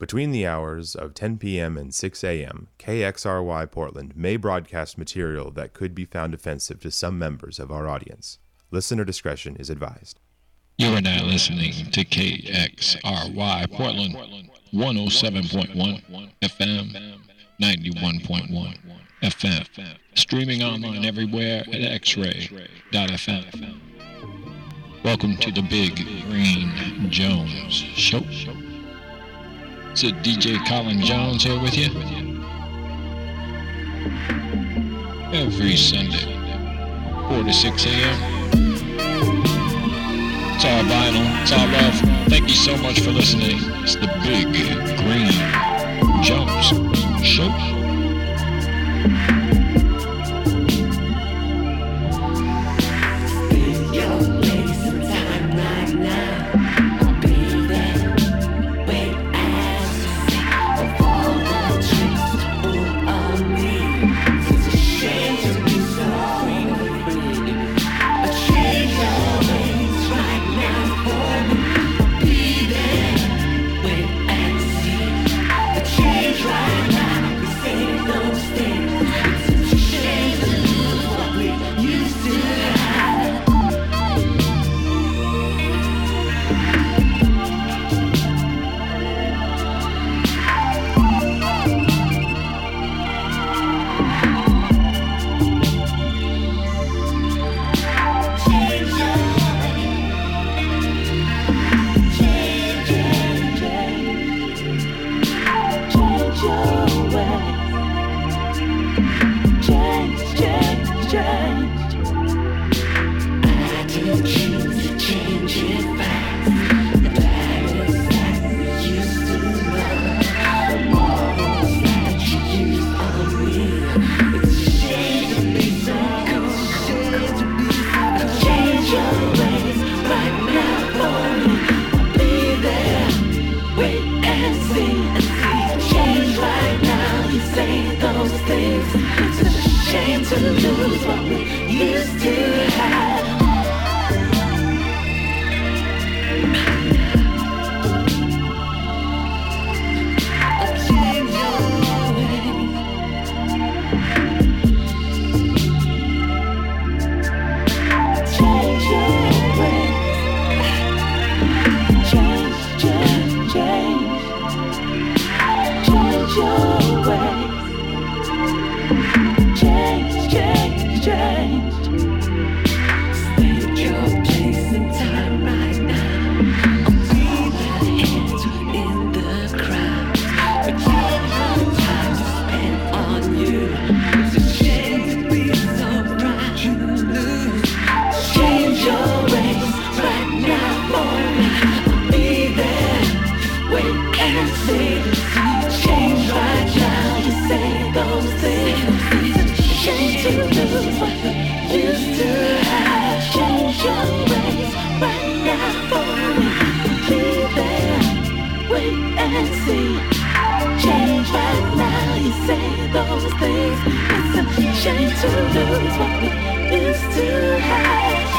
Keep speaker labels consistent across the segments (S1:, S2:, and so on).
S1: Between the hours of 10 p.m. and 6 a.m., KXRY Portland may broadcast material that could be found offensive to some members of our audience. Listener discretion is advised.
S2: You are now listening to KXRY Portland 107.1 FM, 91.1 FM, streaming online everywhere at xray.fm. Welcome to the Big Green Jones Show. It's a DJ Colin Jones here with you. Every Sunday, 4 to 6 a.m. It's all vinyl. It's all love. Thank you so much for listening. It's the Big Green Jones Show.
S3: Shame is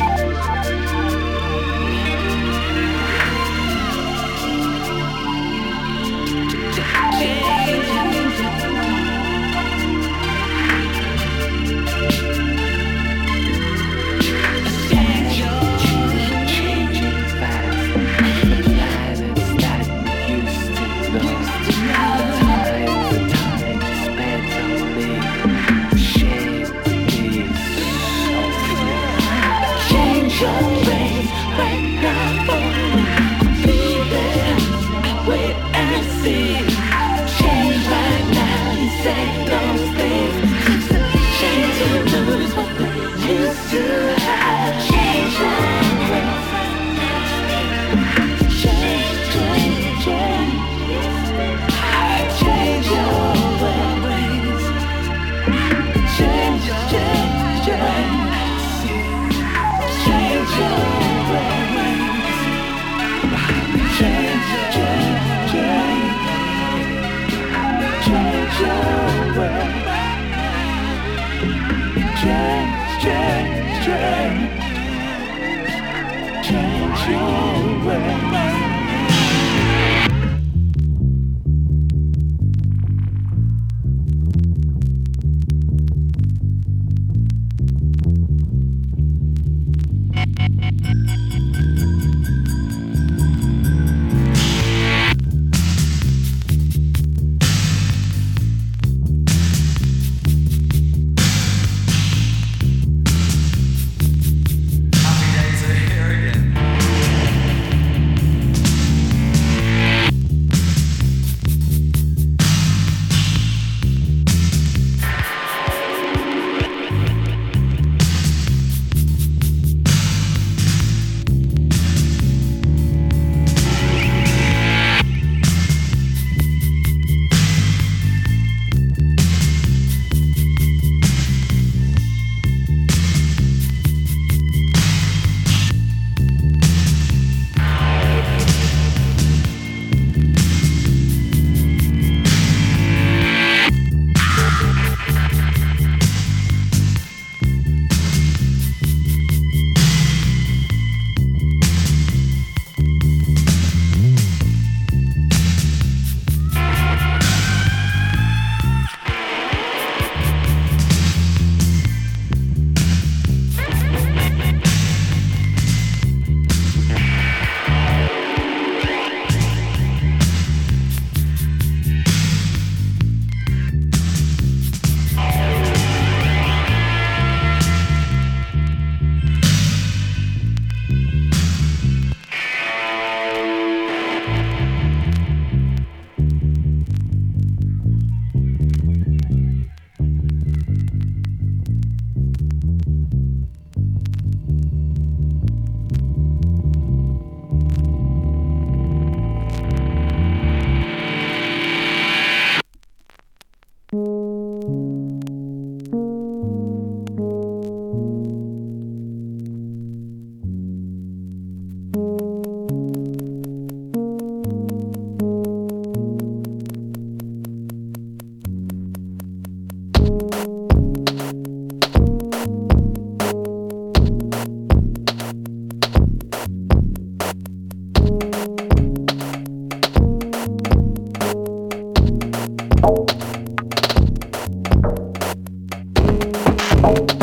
S3: Bye.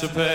S3: to pay.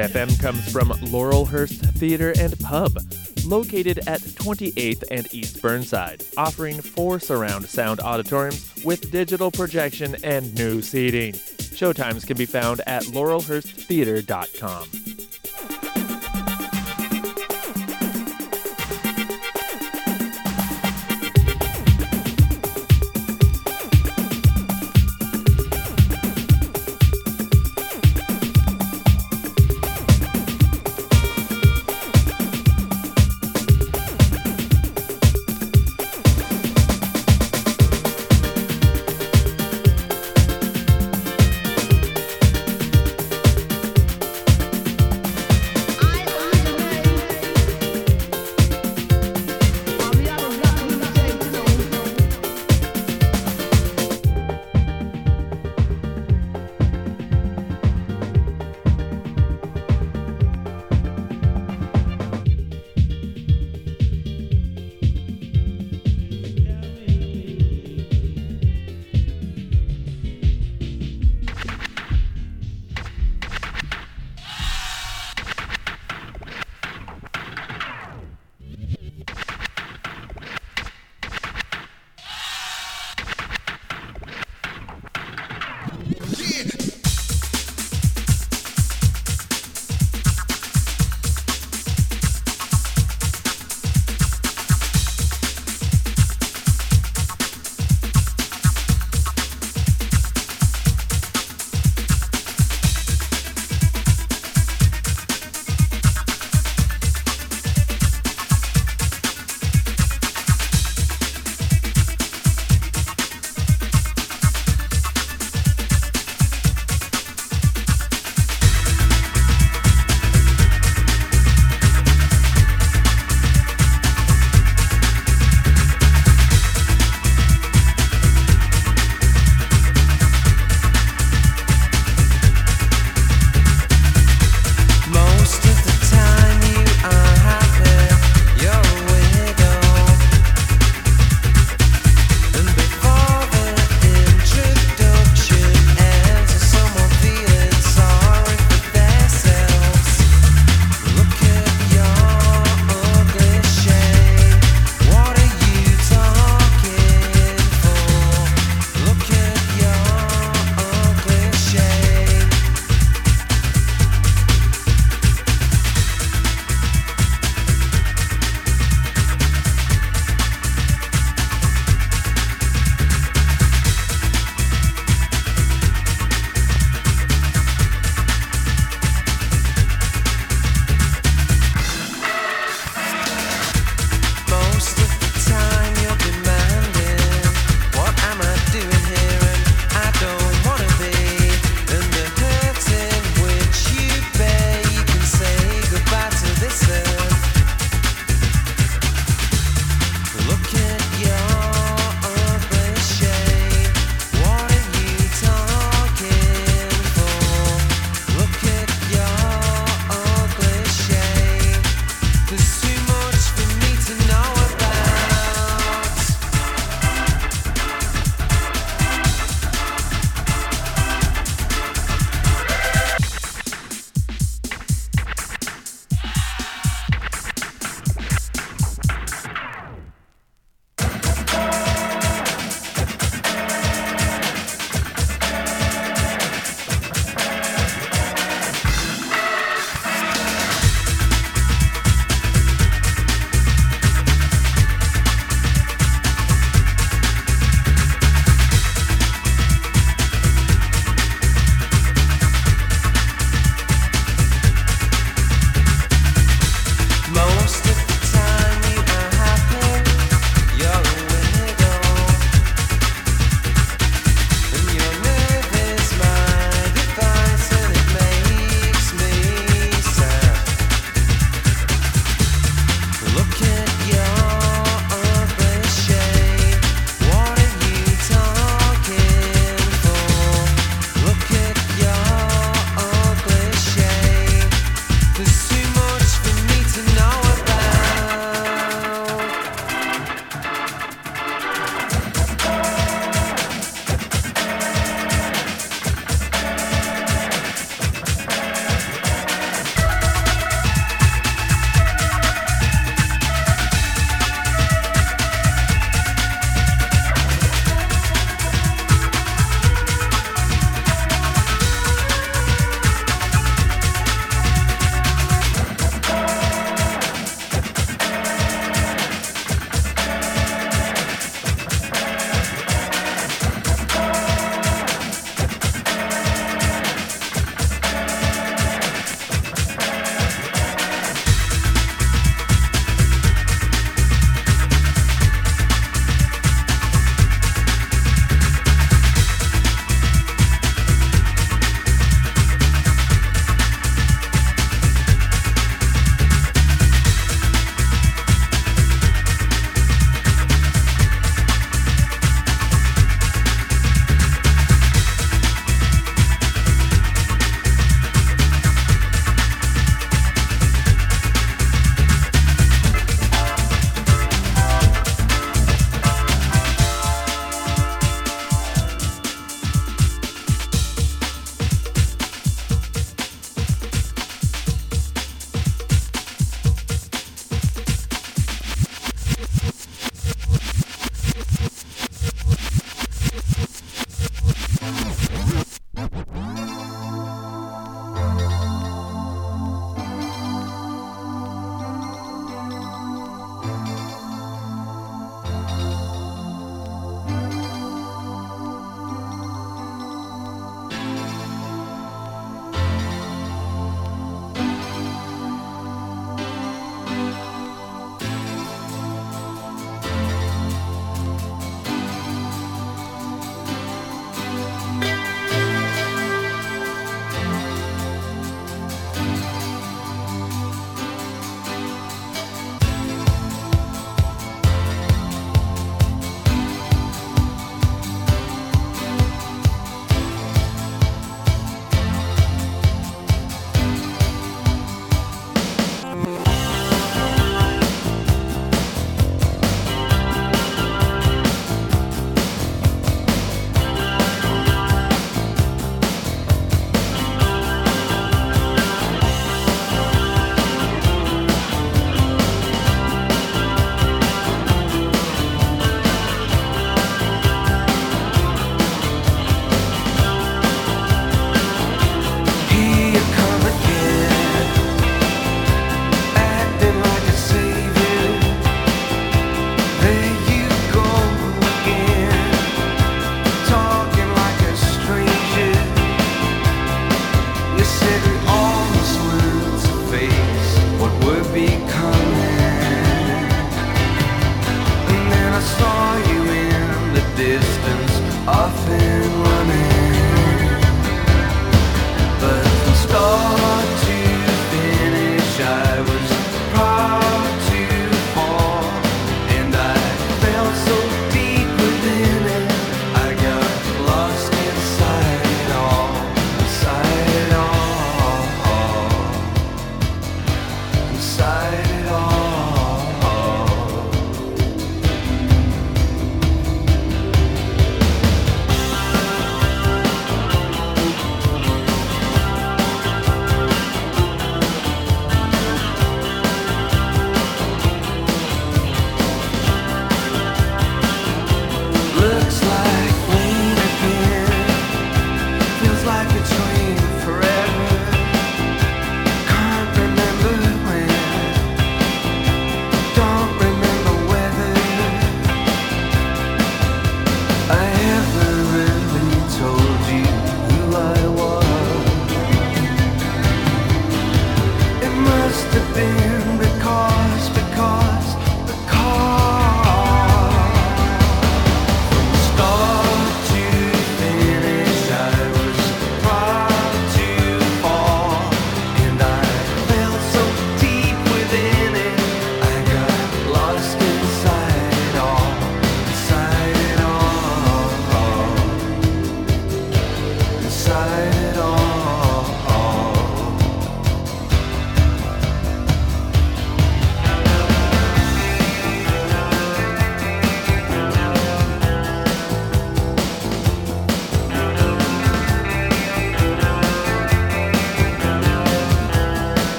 S3: FM comes from Laurelhurst Theater and Pub, located at 28th and East Burnside, offering four surround sound auditoriums with digital projection and new seating. Showtimes can be found at laurelhursttheater.com.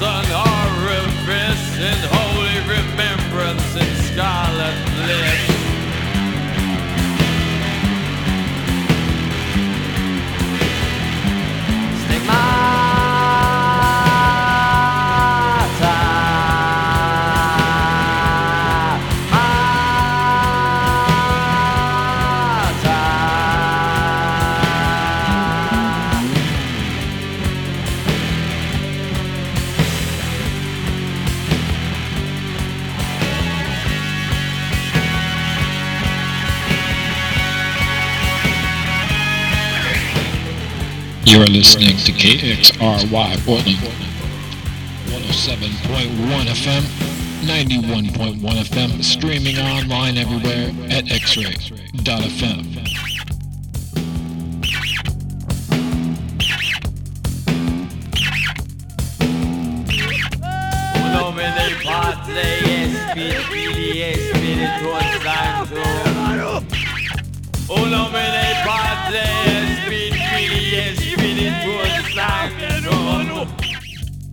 S4: sun.
S5: You're listening to KXRY Portland, 107.1 FM, 91.1 FM, streaming online everywhere at xray.fm.
S4: Un nome Padre e Spiriti e Spirito Un nome del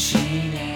S6: She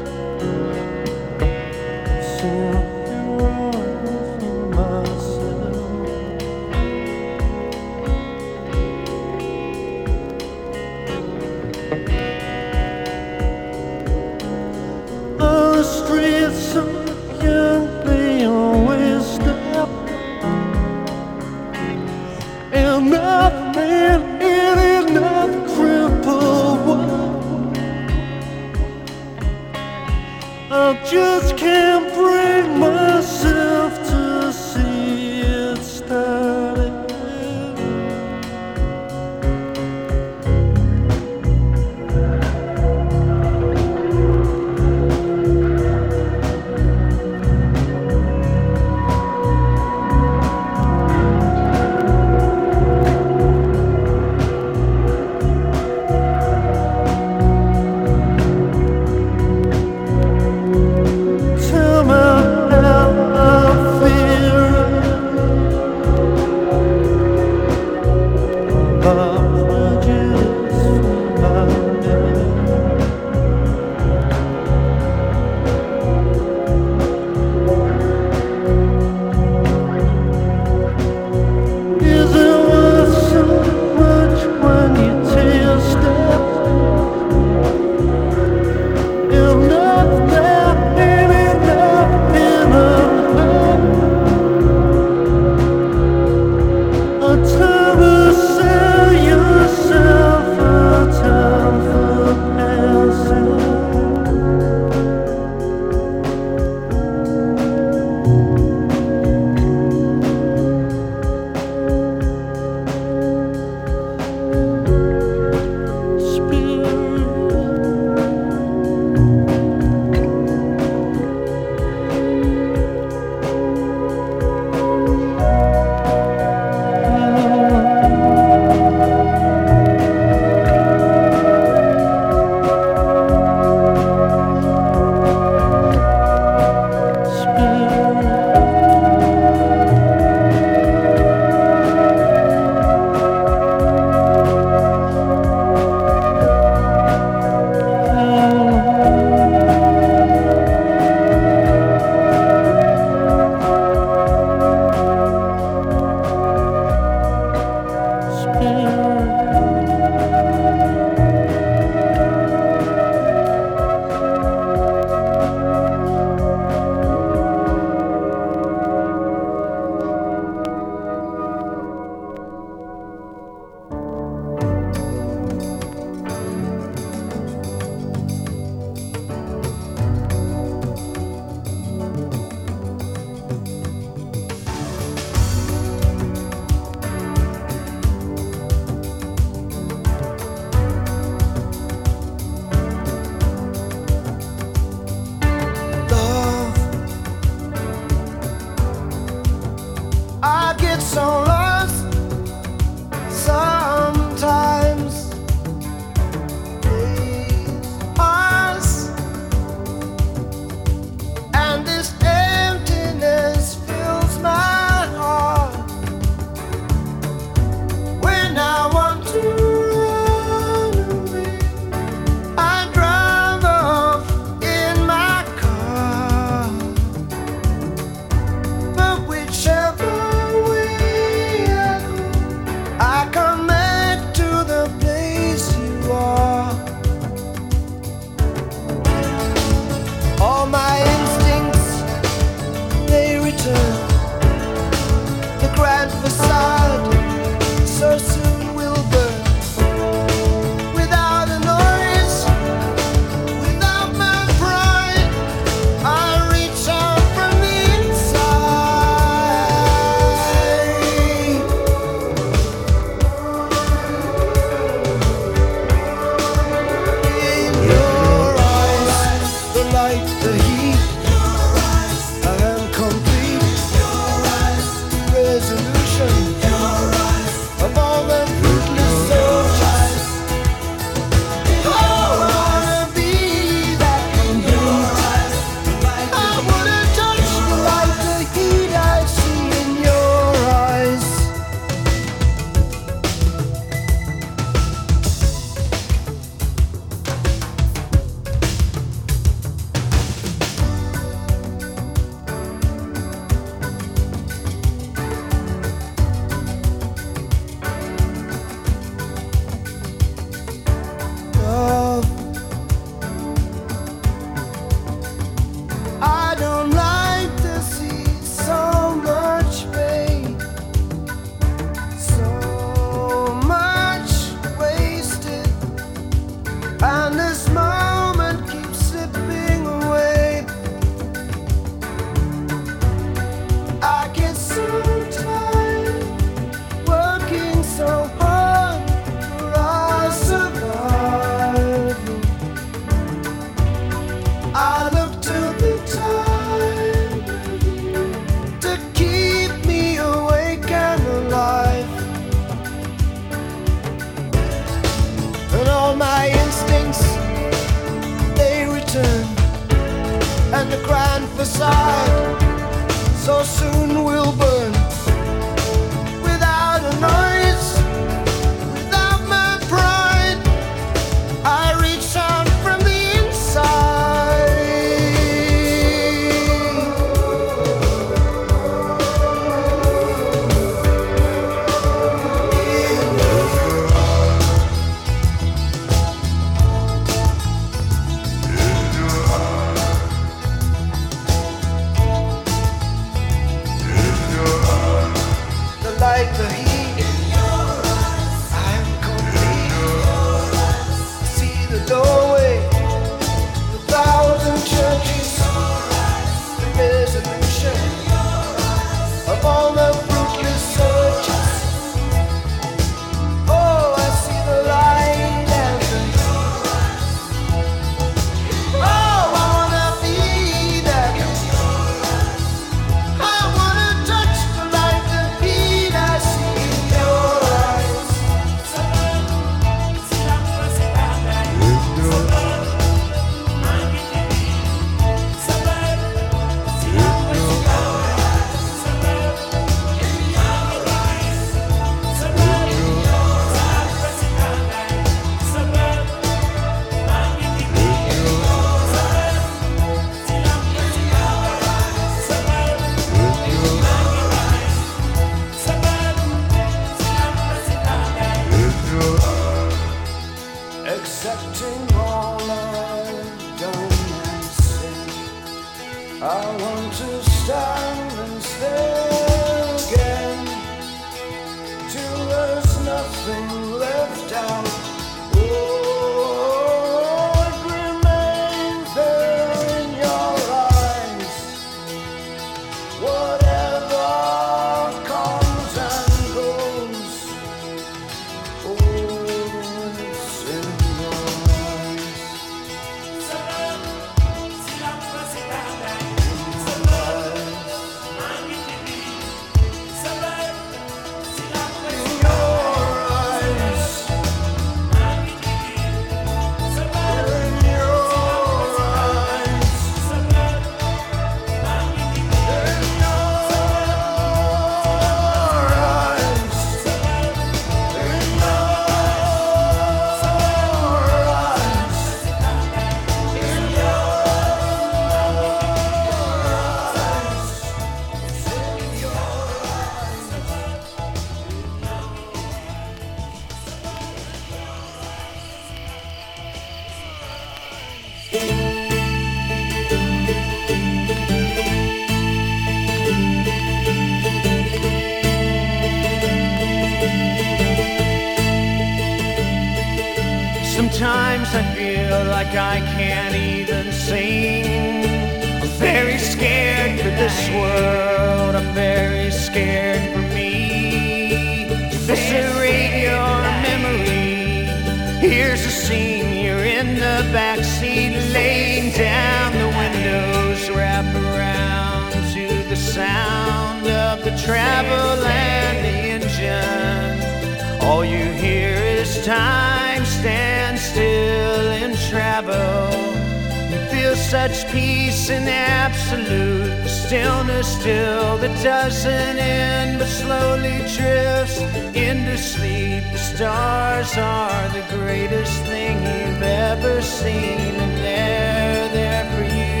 S6: such peace and absolute stillness still that doesn't end but slowly drifts into sleep. The stars are the greatest thing you've ever seen, and they're there for you,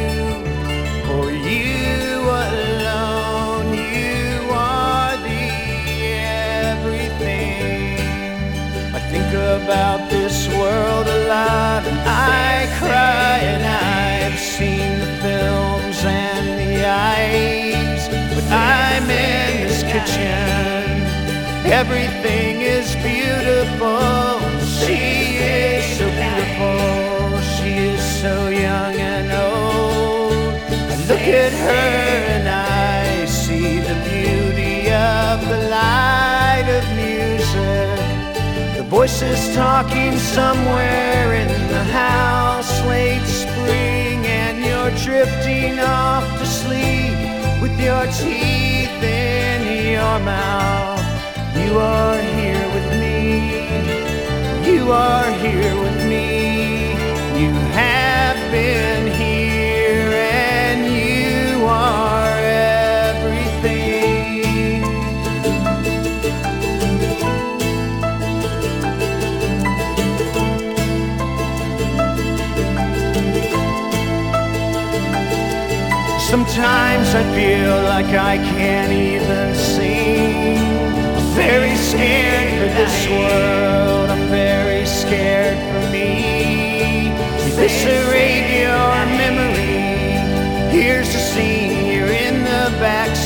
S6: for you alone. You are the everything. I think about this world a lot and I cry and I've seen the films and the eyes but I'm in this kitchen. Everything is beautiful. She is so beautiful. She is so young and old. I look at her and I see the beauty of the light of music. The voices talking somewhere in the house late spring and
S7: drifting off to sleep with your teeth in your mouth. You are here with me. You are here with me. You have been here Sometimes I feel like I can't even sing. I'm very scared for this world. I'm very scared for me. Eviscerate your memory. Here's the scene. You're in the back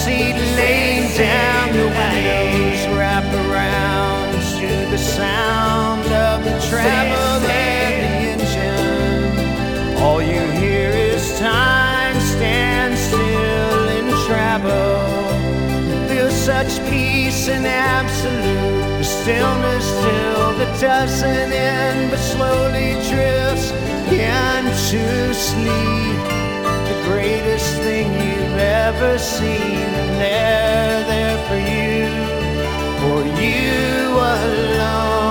S7: such peace and absolute the stillness still that doesn't end but slowly drifts into sleep. The greatest thing you've ever seen, and they're there for you, for you alone.